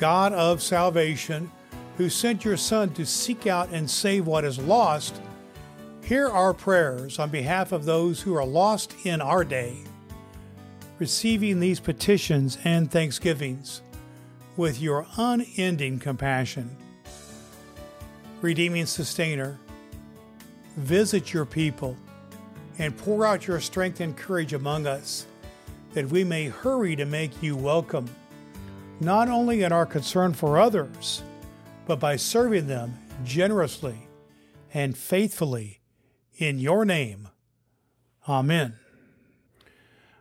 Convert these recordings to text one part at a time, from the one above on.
God of salvation, who sent your Son to seek out and save what is lost, hear our prayers on behalf of those who are lost in our day. Receiving these petitions and thanksgivings with your unending compassion. Redeeming Sustainer, visit your people and pour out your strength and courage among us, that we may hurry to make you welcome not only in our concern for others, but by serving them generously and faithfully in your name. Amen.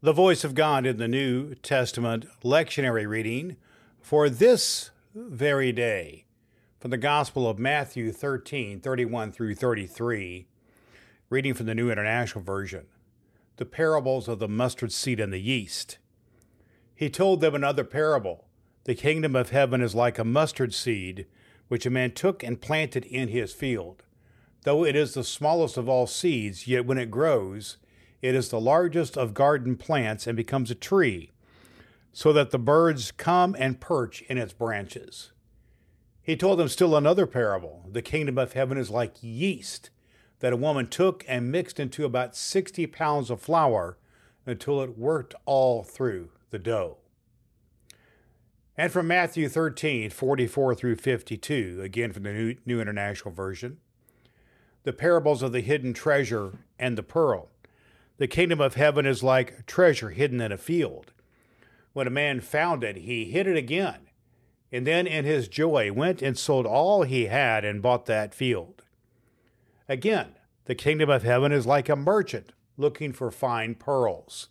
The voice of God in the New Testament lectionary reading for this very day from the Gospel of Matthew 13 31 through 33, reading from the New International Version. The parables of the mustard seed and the yeast. He told them another parable. The kingdom of heaven is like a mustard seed, which a man took and planted in his field. Though it is the smallest of all seeds, yet when it grows, it is the largest of garden plants and becomes a tree, so that the birds come and perch in its branches. He told them still another parable. The kingdom of heaven is like yeast that a woman took and mixed into about 60 pounds of flour until it worked all through the dough. And from Matthew 13, 44 through 52, again from the New, New International Version, the parables of the hidden treasure and the pearl. The kingdom of heaven is like treasure hidden in a field. When a man found it, he hid it again, and then in his joy went and sold all he had and bought that field. Again, the kingdom of heaven is like a merchant looking for fine pearls.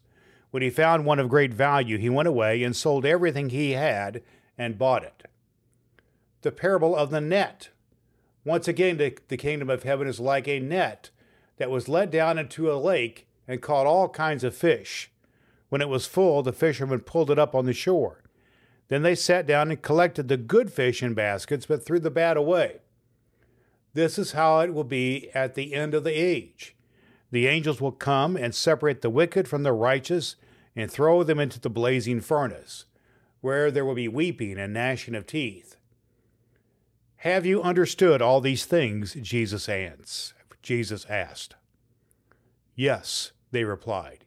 When he found one of great value, he went away and sold everything he had and bought it. The parable of the net. Once again, the, the kingdom of heaven is like a net that was let down into a lake and caught all kinds of fish. When it was full, the fishermen pulled it up on the shore. Then they sat down and collected the good fish in baskets, but threw the bad away. This is how it will be at the end of the age. The angels will come and separate the wicked from the righteous and throw them into the blazing furnace, where there will be weeping and gnashing of teeth. Have you understood all these things? Jesus asked. Jesus asked. Yes, they replied.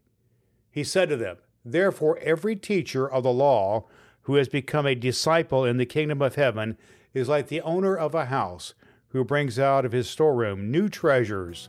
He said to them, Therefore, every teacher of the law who has become a disciple in the kingdom of heaven is like the owner of a house who brings out of his storeroom new treasures